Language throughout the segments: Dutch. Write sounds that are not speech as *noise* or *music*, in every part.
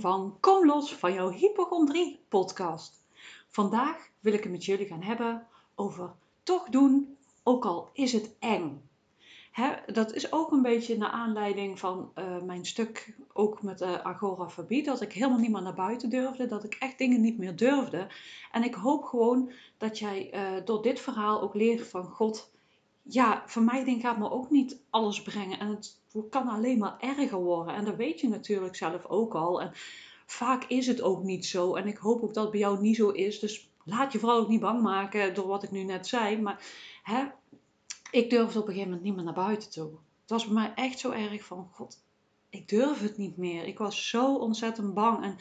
van Kom los van jouw hypochondrie podcast. Vandaag wil ik het met jullie gaan hebben over toch doen, ook al is het eng. dat is ook een beetje naar aanleiding van eh, mijn stuk, ook met uh, agorafobie, dat ik helemaal niet meer naar buiten durfde, dat ik echt dingen niet meer durfde. En ik hoop gewoon dat jij uh, door dit verhaal ook leert van God, ja, vermijding gaat me ook niet alles brengen. En het kan alleen maar erger worden. En dat weet je natuurlijk zelf ook al. En vaak is het ook niet zo. En ik hoop ook dat het bij jou niet zo is. Dus laat je vooral ook niet bang maken door wat ik nu net zei. Maar hè, ik durfde op een gegeven moment niet meer naar buiten toe. Het was bij mij echt zo erg van, god, ik durf het niet meer. Ik was zo ontzettend bang. En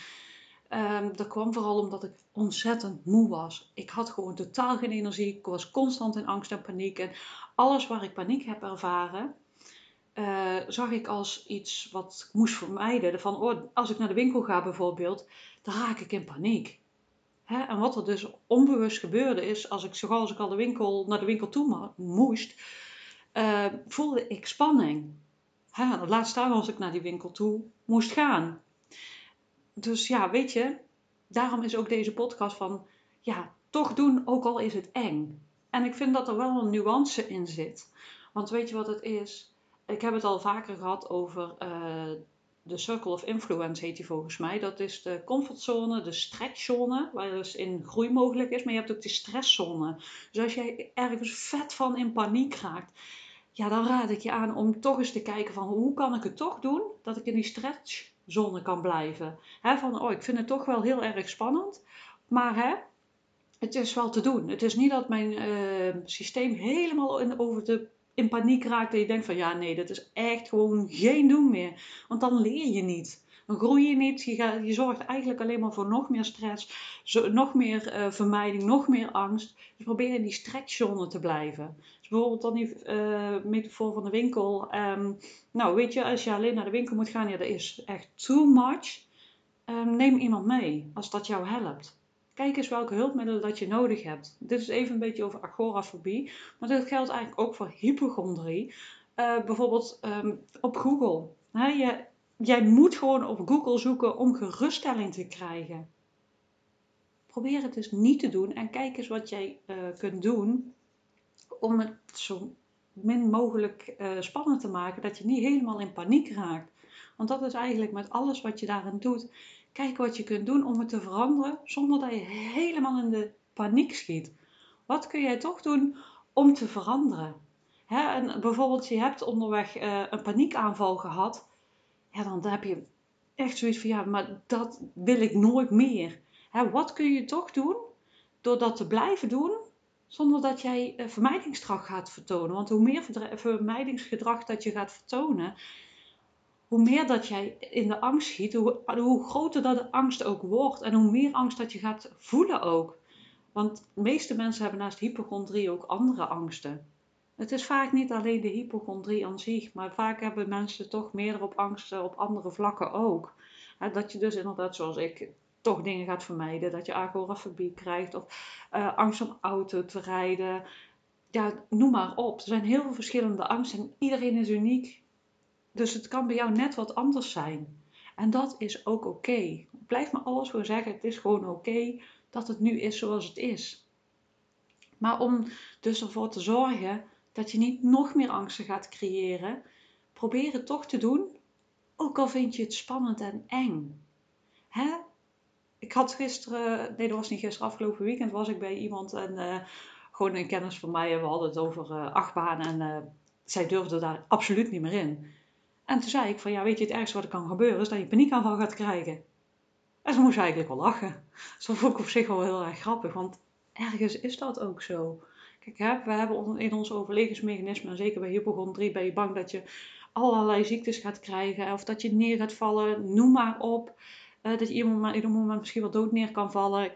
um, dat kwam vooral omdat ik ontzettend moe was. Ik had gewoon totaal geen energie. Ik was constant in angst en paniek. En alles waar ik paniek heb ervaren, uh, zag ik als iets wat ik moest vermijden. Van, oh, als ik naar de winkel ga bijvoorbeeld, dan raak ik in paniek. Hè? En wat er dus onbewust gebeurde is, als ik, zoals ik al de winkel, naar de winkel toe moest, uh, voelde ik spanning. Hè? Laat staan als ik naar die winkel toe moest gaan. Dus ja, weet je, daarom is ook deze podcast van, ja, toch doen, ook al is het eng. En ik vind dat er wel een nuance in zit. Want weet je wat het is? Ik heb het al vaker gehad over uh, de Circle of Influence, heet die volgens mij. Dat is de comfortzone, de stretchzone, waar dus in groei mogelijk is. Maar je hebt ook die stresszone. Dus als jij ergens vet van in paniek raakt, ja, dan raad ik je aan om toch eens te kijken van hoe kan ik het toch doen dat ik in die stretchzone kan blijven. Van, oh, ik vind het toch wel heel erg spannend. Maar hè, het is wel te doen. Het is niet dat mijn uh, systeem helemaal in, over de, in paniek raakt. Dat je denkt van ja, nee, dat is echt gewoon geen doen meer. Want dan leer je niet. Dan groei je niet. Je, zorgt eigenlijk alleen maar voor nog meer stress, zo, nog meer uh, vermijding, nog meer angst. Dus probeer in die stretchzone te blijven. Dus bijvoorbeeld dan die uh, metafoor van de winkel. Um, nou, weet je, als je alleen naar de winkel moet gaan, ja, dat is echt too much. Um, neem iemand mee als dat jou helpt. Kijk eens welke hulpmiddelen dat je nodig hebt. Dit is even een beetje over agorafobie, maar dit geldt eigenlijk ook voor hypochondrie. Uh, bijvoorbeeld um, op Google. He, je, jij moet gewoon op Google zoeken om geruststelling te krijgen. Probeer het dus niet te doen en kijk eens wat jij uh, kunt doen om het zo min mogelijk uh, spannend te maken, dat je niet helemaal in paniek raakt. Want dat is eigenlijk met alles wat je daarin doet. Kijk wat je kunt doen om het te veranderen zonder dat je helemaal in de paniek schiet. Wat kun jij toch doen om te veranderen? en bijvoorbeeld, je hebt onderweg uh, een paniekaanval gehad. Ja, dan heb je echt zoiets van, ja, maar dat wil ik nooit meer. wat kun je toch doen door dat te blijven doen, zonder dat jij uh, vermijdingsgedrag gaat vertonen? Want hoe meer vermijdingsgedrag dat je gaat vertonen, hoe meer dat jij in de angst schiet, hoe, hoe groter dat de angst ook wordt en hoe meer angst dat je gaat voelen ook. Want de meeste mensen hebben naast hypochondrie ook andere angsten. Het is vaak niet alleen de hypochondrie aan zich, maar vaak hebben mensen toch meer op angsten op andere vlakken ook. dat je dus inderdaad, zoals ik, toch dingen gaat vermijden. Dat je agorafobie krijgt of uh, angst om auto te rijden. Ja, noem maar op. Er zijn heel veel verschillende angsten en iedereen is uniek. Dus het kan bij jou net wat anders zijn. En dat is ook oké. Blijf me alles voor zeggen, het is gewoon oké dat het nu is zoals het is. Maar om dus ervoor te zorgen dat je niet nog meer angsten gaat creëren, probeer het toch te doen, ook al vind je het spannend en eng. Hè? Ik had gisteren, nee dat was niet gisteren, afgelopen weekend was ik bij iemand en uh, gewoon een kennis van mij we hadden het over uh, achtbaan en uh, zij durfde daar absoluut niet meer in. En toen zei ik van ja, weet je, het ergste wat er kan gebeuren is dat je paniekaanval gaat krijgen. En ze moest eigenlijk wel lachen. *laughs* Dat vond ik op zich wel heel erg grappig, want ergens is dat ook zo. We hebben in ons overlevingsmechanisme, zeker bij hypochondrie, ben je bang dat je allerlei ziektes gaat krijgen. Of dat je neer gaat vallen, noem maar op. Dat je iemand ieder moment misschien wel dood neer kan vallen.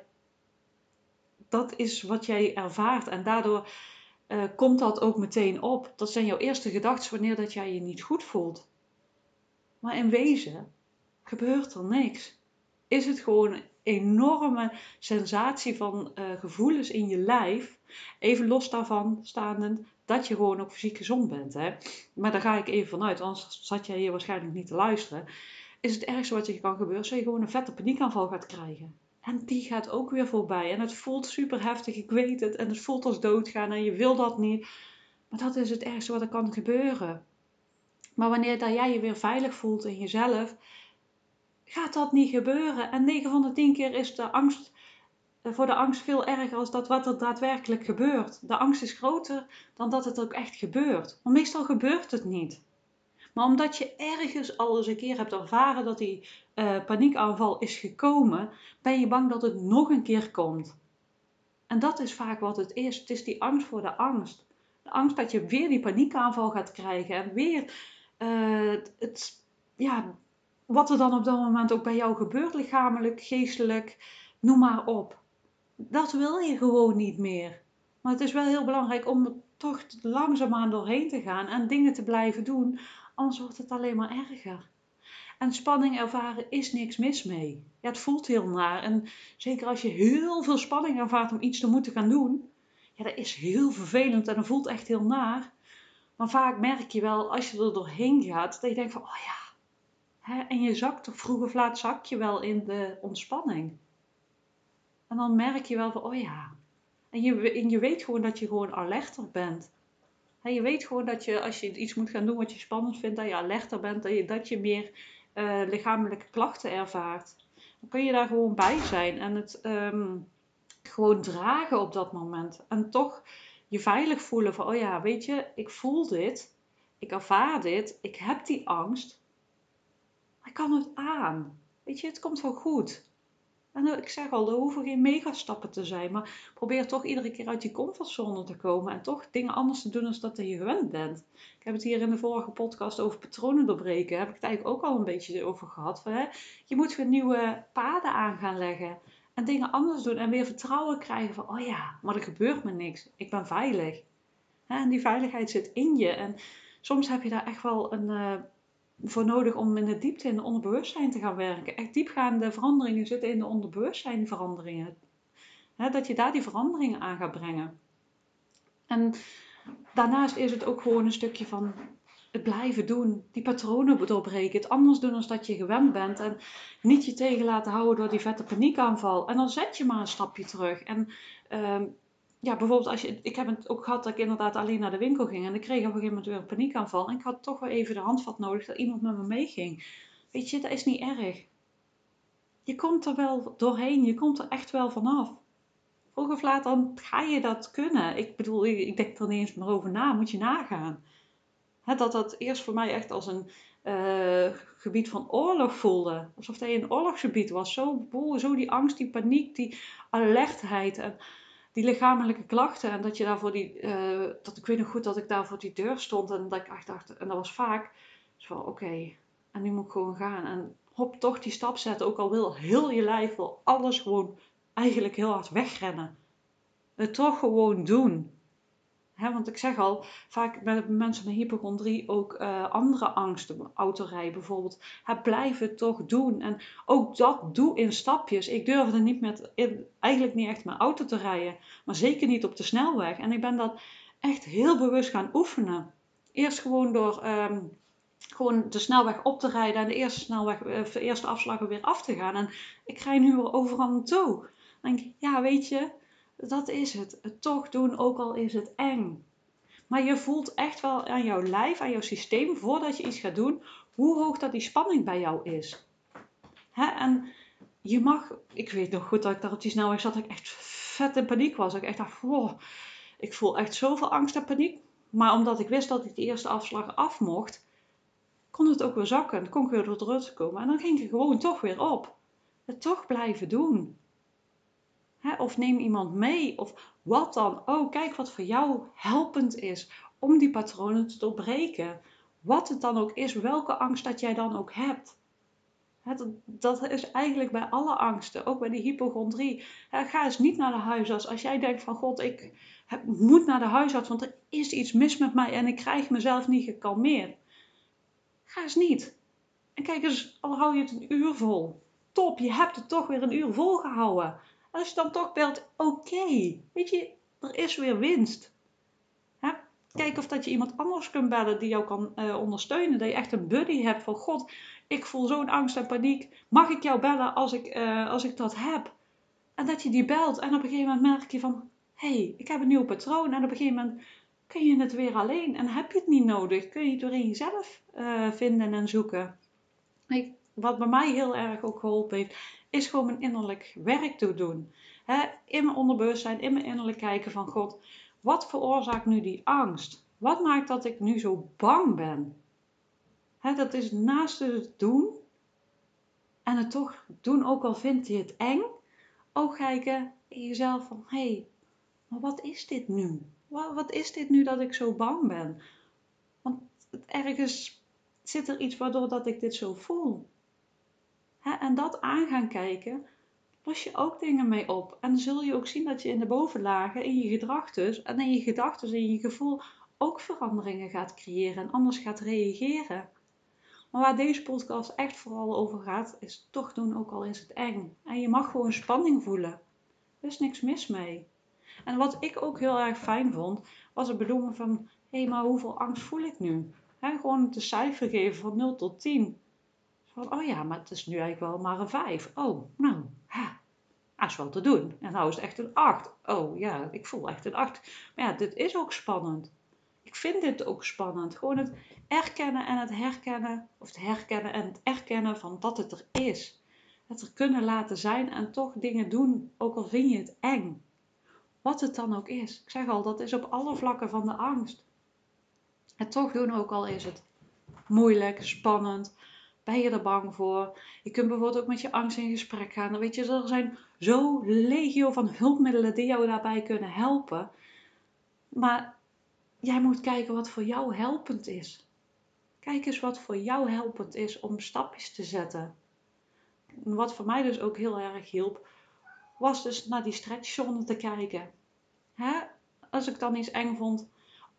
Dat is wat jij ervaart. En daardoor uh, komt dat ook meteen op. Dat zijn jouw eerste gedachten wanneer dat jij je niet goed voelt. Maar in wezen gebeurt er niks. Is het gewoon een enorme sensatie van uh, gevoelens in je lijf. Even los daarvan staande dat je gewoon ook fysiek gezond bent. Hè? Maar daar ga ik even vanuit, anders zat jij hier waarschijnlijk niet te luisteren. is het ergste wat je kan gebeuren, dat je gewoon een vette paniekaanval gaat krijgen. En die gaat ook weer voorbij. En het voelt super heftig, ik weet het. En het voelt als doodgaan en je wil dat niet. Maar dat is het ergste wat er kan gebeuren. Maar wanneer dat jij je weer veilig voelt in jezelf, gaat dat niet gebeuren. En 9 van de 10 keer is de angst voor de angst veel erger als dat wat er daadwerkelijk gebeurt. De angst is groter dan dat het ook echt gebeurt. Maar meestal gebeurt het niet. Maar omdat je ergens al eens een keer hebt ervaren dat die uh, paniekaanval is gekomen, ben je bang dat het nog een keer komt. En dat is vaak wat het is. Het is die angst voor de angst. De angst dat je weer die paniekaanval gaat krijgen en weer uh, het, ja, wat er dan op dat moment ook bij jou gebeurt, lichamelijk, geestelijk, noem maar op. Dat wil je gewoon niet meer. Maar het is wel heel belangrijk om er toch langzaamaan doorheen te gaan en dingen te blijven doen, anders wordt het alleen maar erger. En spanning ervaren is niks mis mee. Ja, het voelt heel naar. En zeker als je heel veel spanning ervaart om iets te moeten gaan doen, ja, dat is heel vervelend en dat voelt echt heel naar. Maar vaak merk je wel, als je er doorheen gaat, dat je denkt van, oh ja. En je zakt toch vroeg of laat zak je wel in de ontspanning. En dan merk je wel van, oh ja. En je, en je weet gewoon dat je gewoon alerter bent. En je weet gewoon dat je, als je iets moet gaan doen wat je spannend vindt, dat je alerter bent, dat je, dat je meer uh, lichamelijke klachten ervaart. Dan kun je daar gewoon bij zijn en het um, gewoon dragen op dat moment. En toch je veilig voelen van, oh ja, weet je, ik voel dit, ik ervaar dit, ik heb die angst, maar ik kan het aan. Weet je, het komt wel goed. En ik zeg al, er hoeven geen megastappen te zijn, maar probeer toch iedere keer uit die comfortzone te komen en toch dingen anders te doen dan dat je gewend bent. Ik heb het hier in de vorige podcast over patronen doorbreken, heb ik het eigenlijk ook al een beetje over gehad. Je moet weer nieuwe paden aan gaan leggen en dingen anders doen en weer vertrouwen krijgen van, oh ja, maar er gebeurt me niks, ik ben veilig. En die veiligheid zit in je en soms heb je daar echt wel een... Voor nodig om in de diepte in de onderbewustzijn te gaan werken. Echt diepgaande veranderingen zitten in de onderbewustzijnveranderingen. He, dat je daar die veranderingen aan gaat brengen. En daarnaast is het ook gewoon een stukje van het blijven doen, die patronen doorbreken, het anders doen dan dat je gewend bent en niet je tegen laten houden door die vette paniekaanval. En dan zet je maar een stapje terug. En ehm, ja, bijvoorbeeld als je, ik heb het ook gehad dat ik inderdaad alleen naar de winkel ging en ik kreeg op een gegeven moment weer een paniekaanval en ik had toch wel even de handvat nodig dat iemand met me meeging. Weet je, dat is niet erg. Je komt er wel doorheen, je komt er echt wel vanaf. Vroeg of laat dan ga je dat kunnen. Ik bedoel, ik denk er niet eens meer over na, moet je nagaan. dat dat eerst voor mij echt als een uh, gebied van oorlog voelde. Alsof hij een oorlogsgebied was. Zo, zo die angst, die paniek, die alertheid. En die lichamelijke klachten. En dat je daarvoor die, uh, dat ik weet nog goed dat ik daar voor die deur stond en dat ik echt dacht, en dat was vaak, van oké, en nu moet ik gewoon gaan. En hop, toch die stap zetten, ook al wil heel je lijf, wil alles gewoon eigenlijk heel hard wegrennen. Het toch gewoon doen want ik zeg al, vaak hebben mensen met hypochondrie ook uh, andere angsten. Autorijden bijvoorbeeld. Het blijven toch doen. En ook dat doe in stapjes. Ik durfde niet met, eigenlijk niet echt mijn auto te rijden. Maar zeker niet op de snelweg. En ik ben dat echt heel bewust gaan oefenen. Eerst gewoon door um, gewoon de snelweg op te rijden. En de eerste, snelweg, uh, de eerste afslag weer af te gaan. En ik rij nu weer overal naartoe. Dan denk ik, ja weet je dat is het. Het toch doen, ook al is het eng. Maar je voelt echt wel aan jouw lijf, aan jouw systeem, voordat je iets gaat doen, hoe hoog dat die spanning bij jou is. Hè? En je mag, ik weet nog goed dat ik daar op die snelweg zat, dat ik echt vet in paniek was. Ik echt dacht, ik voel echt zoveel angst en paniek. Maar omdat ik wist dat ik de eerste afslag af mocht, kon het ook weer zakken. Dan kon ik weer door de rust komen. En dan ging ik gewoon toch weer op. Het toch blijven doen. Of neem iemand mee, of wat dan ook. Kijk wat voor jou helpend is om die patronen te doorbreken. Wat het dan ook is, welke angst dat jij dan ook hebt. Dat, dat is eigenlijk bij alle angsten, ook bij die hypochondrie. Ga eens niet naar de huisarts als jij denkt van God, ik moet naar de huisarts, want er is iets mis met mij en ik krijg mezelf niet gekalmeerd. Ga eens niet. En kijk eens, al hou je het een uur vol. Top, je hebt het toch weer een uur vol gehouden. Als je dan toch belt, oké, weet je, er is weer winst. Kijk of dat je iemand anders kunt bellen die jou kan uh, ondersteunen. Dat je echt een buddy hebt van God, ik voel zo'n angst en paniek. Mag ik jou bellen als ik, uh, als ik dat heb? En dat je die belt en op een gegeven moment merk je van, hey, ik heb een nieuw patroon. En op een gegeven moment kun je het weer alleen en heb je het niet nodig. Kun je het door in jezelf uh, vinden en zoeken. Ik, wat bij mij heel erg ook geholpen heeft, is gewoon mijn innerlijk werk te doen. In mijn onderbewustzijn, in mijn innerlijk kijken van God, wat veroorzaakt nu die angst? Wat maakt dat ik nu zo bang ben? Dat is naast het doen en het toch doen, ook al vindt je het eng, ook kijken in jezelf van, hé, hey, maar wat is dit nu? Wat, wat is dit nu dat ik zo bang ben? Want ergens zit er iets waardoor dat ik dit zo voel. En dat aan gaan kijken, los je ook dingen mee op. En dan zul je ook zien dat je in de bovenlagen, in je gedachten en in je gedachten en in je gevoel ook veranderingen gaat creëren en anders gaat reageren. Maar waar deze podcast echt vooral over gaat, is toch doen, ook al is het eng. En je mag gewoon spanning voelen. Er is niks mis mee. En wat ik ook heel erg fijn vond, was het benoemen van: hé, maar hoeveel angst voel ik nu? He, gewoon het cijfer geven van 0 tot 10. Van, oh ja, maar het is nu eigenlijk wel maar een 5. Oh, nou, ha, dat is wel te doen. En nou is het echt een 8. Oh ja, ik voel echt een 8. Maar ja, dit is ook spannend. Ik vind dit ook spannend. Gewoon het erkennen en het herkennen, of het herkennen en het erkennen van dat het er is. Het er kunnen laten zijn en toch dingen doen, ook al vind je het eng. Wat het dan ook is. Ik zeg al, dat is op alle vlakken van de angst. Het toch doen, ook al is het moeilijk, spannend, ben je er bang voor. Je kunt bijvoorbeeld ook met je angst in gesprek gaan. Dan weet je, er zijn zo legio van hulpmiddelen die jou daarbij kunnen helpen. Maar jij moet kijken wat voor jou helpend is. Kijk eens wat voor jou helpend is om stapjes te zetten. wat voor mij dus ook heel erg hielp, was dus naar die stretchzone te kijken. Hè? Als ik dan iets eng vond,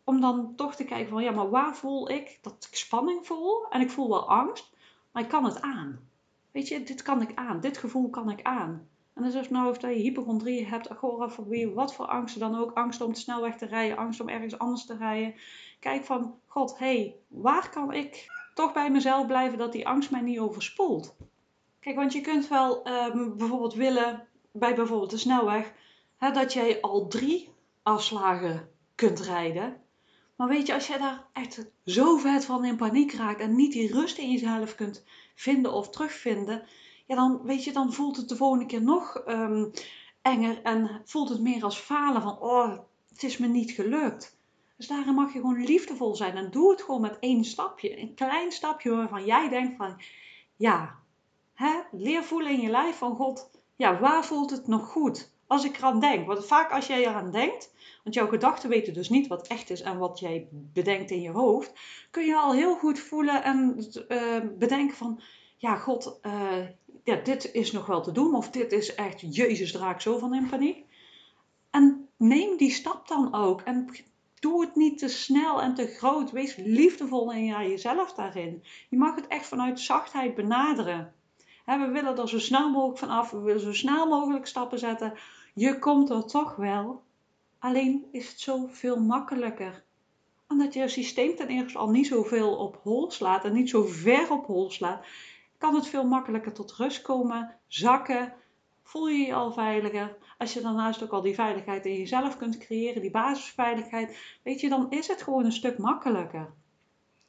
om dan toch te kijken van ja, maar waar voel ik dat ik spanning voel en ik voel wel angst, maar ik kan het aan. Weet je, dit kan ik aan, dit gevoel kan ik aan. En dus nou of dat je hypochondrie hebt, agorafobie, wat voor angsten dan ook, angst om te snel weg te rijden, angst om ergens anders te rijden. Kijk van, god, hé, hey, waar kan ik toch bij mezelf blijven dat die angst mij niet overspoelt? Kijk, want je kunt wel um, bijvoorbeeld willen, bij bijvoorbeeld de snelweg, hè, dat jij al drie afslagen kunt rijden. Maar weet je, als jij daar echt zo vet van in paniek raakt en niet die rust in jezelf kunt vinden of terugvinden, ja, dan weet je, dan voelt het de volgende keer nog um, enger en voelt het meer als falen van, oh, het is me niet gelukt. Dus daarin mag je gewoon liefdevol zijn en doe het gewoon met één stapje, een klein stapje waarvan jij denkt van, ja, leer voelen in je lijf van God, ja, waar voelt het nog goed? Als ik eraan denk, want vaak als jij eraan denkt, want jouw gedachten weten dus niet wat echt is en wat jij bedenkt in je hoofd, kun je al heel goed voelen en uh, bedenken van, ja, God, uh, ja, dit is nog wel te doen, of dit is echt, Jezus, draak zo van in paniek. En neem die stap dan ook en doe het niet te snel en te groot. Wees liefdevol in jezelf daarin. Je mag het echt vanuit zachtheid benaderen. we willen er zo snel mogelijk vanaf, we willen zo snel mogelijk stappen zetten. Je komt er toch wel. Alleen is het zoveel makkelijker. Omdat je systeem ten eerste al niet zoveel op hol slaat en niet zo ver op hol slaat, kan het veel makkelijker tot rust komen, zakken. Voel je je al veiliger. Als je daarnaast ook al die veiligheid in jezelf kunt creëren, die basisveiligheid, weet je, dan is het gewoon een stuk makkelijker.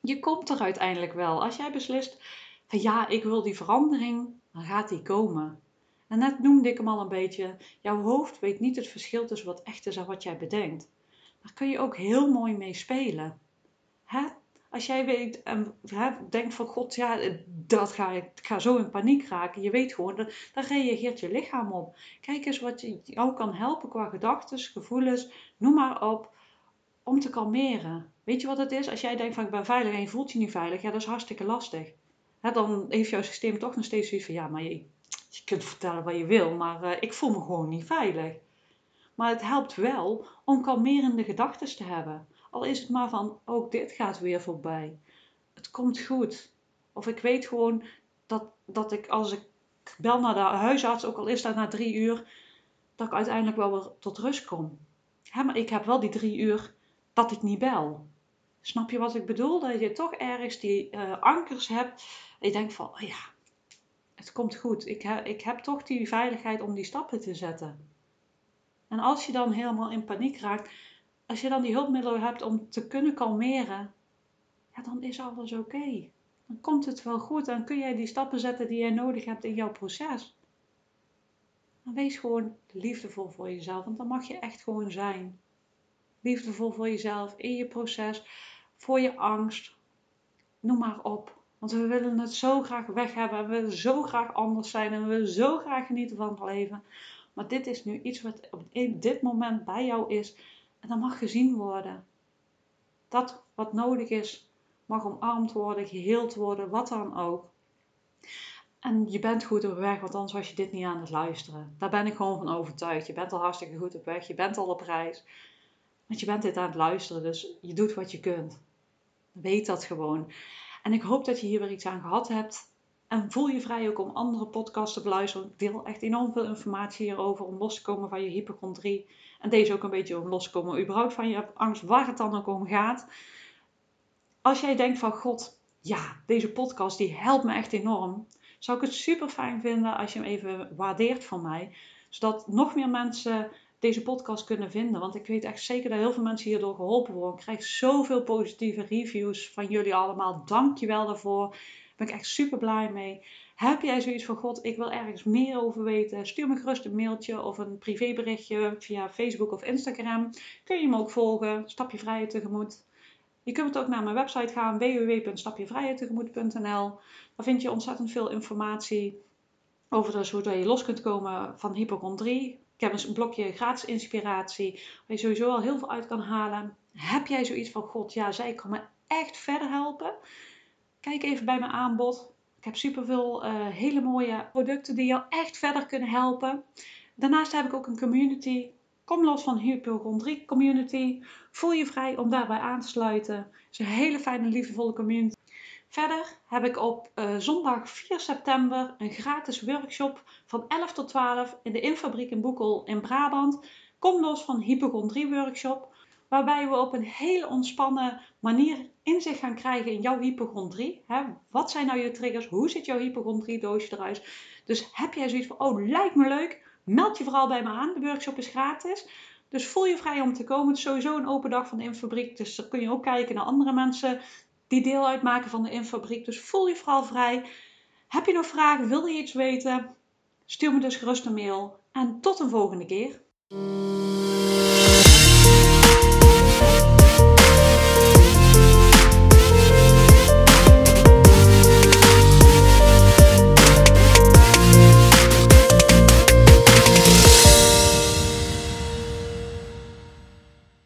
Je komt er uiteindelijk wel. Als jij beslist ja, ik wil die verandering, dan gaat die komen. En net noemde ik hem al een beetje. Jouw hoofd weet niet het verschil tussen wat echt is en wat jij bedenkt. Daar kun je ook heel mooi mee spelen. Hè? Als jij weet hè, denkt van god, ja, dat ga ik, ga zo in paniek raken. Je weet gewoon, dat, daar reageert je lichaam op. Kijk eens wat jou kan helpen qua gedachten, gevoelens, noem maar op, om te kalmeren. Weet je wat het is? Als jij denkt van ik ben veilig en je voelt je niet veilig, ja, dat is hartstikke lastig. Hè, dan heeft jouw systeem toch nog steeds zoiets van ja, maar je, je kunt vertellen wat je wil, maar uh, ik voel me gewoon niet veilig. Maar het helpt wel om kalmerende gedachten te hebben. Al is het maar van, ook dit gaat weer voorbij. Het komt goed. Of ik weet gewoon dat, dat ik als ik bel naar de huisarts, ook al is dat na drie uur, dat ik uiteindelijk wel weer tot rust kom. Hè, maar ik heb wel die drie uur dat ik niet bel. Snap je wat ik bedoel? Dat je toch ergens die uh, ankers hebt. En je denkt van, oh ja, het komt goed. Ik, heb, ik heb toch die veiligheid om die stappen te zetten. En als je dan helemaal in paniek raakt, als je dan die hulpmiddelen hebt om te kunnen kalmeren, ja, dan is alles oké. Dan komt het wel goed. Dan kun jij die stappen zetten die jij nodig hebt in jouw proces. Wees gewoon liefdevol voor jezelf, want dan mag je echt gewoon zijn. Liefdevol voor jezelf, in je proces, voor je angst. Noem maar op. Want we willen het zo graag weg hebben. En we willen zo graag anders zijn. En we willen zo graag genieten van het leven. Maar dit is nu iets wat op dit moment bij jou is. En dat mag gezien worden. Dat wat nodig is, mag omarmd worden, geheeld worden, wat dan ook. En je bent goed op weg, want anders was je dit niet aan het luisteren. Daar ben ik gewoon van overtuigd. Je bent al hartstikke goed op weg, je bent al op reis. Want je bent dit aan het luisteren, dus je doet wat je kunt. Weet dat gewoon. En ik hoop dat je hier weer iets aan gehad hebt. En voel je vrij ook om andere podcasts te beluisteren. Ik deel echt enorm veel informatie hierover om los te komen van je hypochondrie. En deze ook een beetje om los te komen überhaupt van je angst, waar het dan ook om gaat. Als jij denkt van god, ja, deze podcast die helpt me echt enorm. Zou ik het super fijn vinden als je hem even waardeert van mij. Zodat nog meer mensen deze podcast kunnen vinden. Want ik weet echt zeker dat heel veel mensen hierdoor geholpen worden. Ik krijg zoveel positieve reviews van jullie allemaal. Dank je wel daarvoor. Daar ben ik echt super blij mee. Heb jij zoiets van God, ik wil ergens meer over weten? Stuur me gerust een mailtje of een privéberichtje via Facebook of Instagram. Kun je me ook volgen, Stapje Vrijheid Tegemoet. Je kunt ook naar mijn website gaan, www.stapjevrijheidtegemoet.nl. Daar vind je ontzettend veel informatie over dus hoe je los kunt komen van hypochondrie. Ik heb een blokje gratis inspiratie, waar je sowieso al heel veel uit kan halen. Heb jij zoiets van, god, ja, zij kan me echt verder helpen? Kijk even bij mijn aanbod. Ik heb superveel uh, hele mooie producten die jou echt verder kunnen helpen. Daarnaast heb ik ook een community Kom los van hypochondrie community. Voel je vrij om daarbij aan te sluiten. Het is een hele fijne, liefdevolle community. Verder heb ik op uh, zondag 4 september een gratis workshop van 11 tot 12 in de Infabriek in Boekel in Brabant. Kom los van hypochondrie workshop. Waarbij we op een hele ontspannen manier inzicht gaan krijgen in jouw hypochondrie. Hè? Wat zijn nou je triggers? Hoe ziet jouw hypochondrie doosje eruit? Dus heb jij zoiets van, oh lijkt me leuk Meld je vooral bij me aan. De workshop is gratis. Dus voel je vrij om te komen. Het is sowieso een open dag van de Infabriek. Dus dan kun je ook kijken naar andere mensen die deel uitmaken van de Infabriek. Dus voel je vooral vrij. Heb je nog vragen? Wil je iets weten? Stuur me dus gerust een mail. En tot een volgende keer.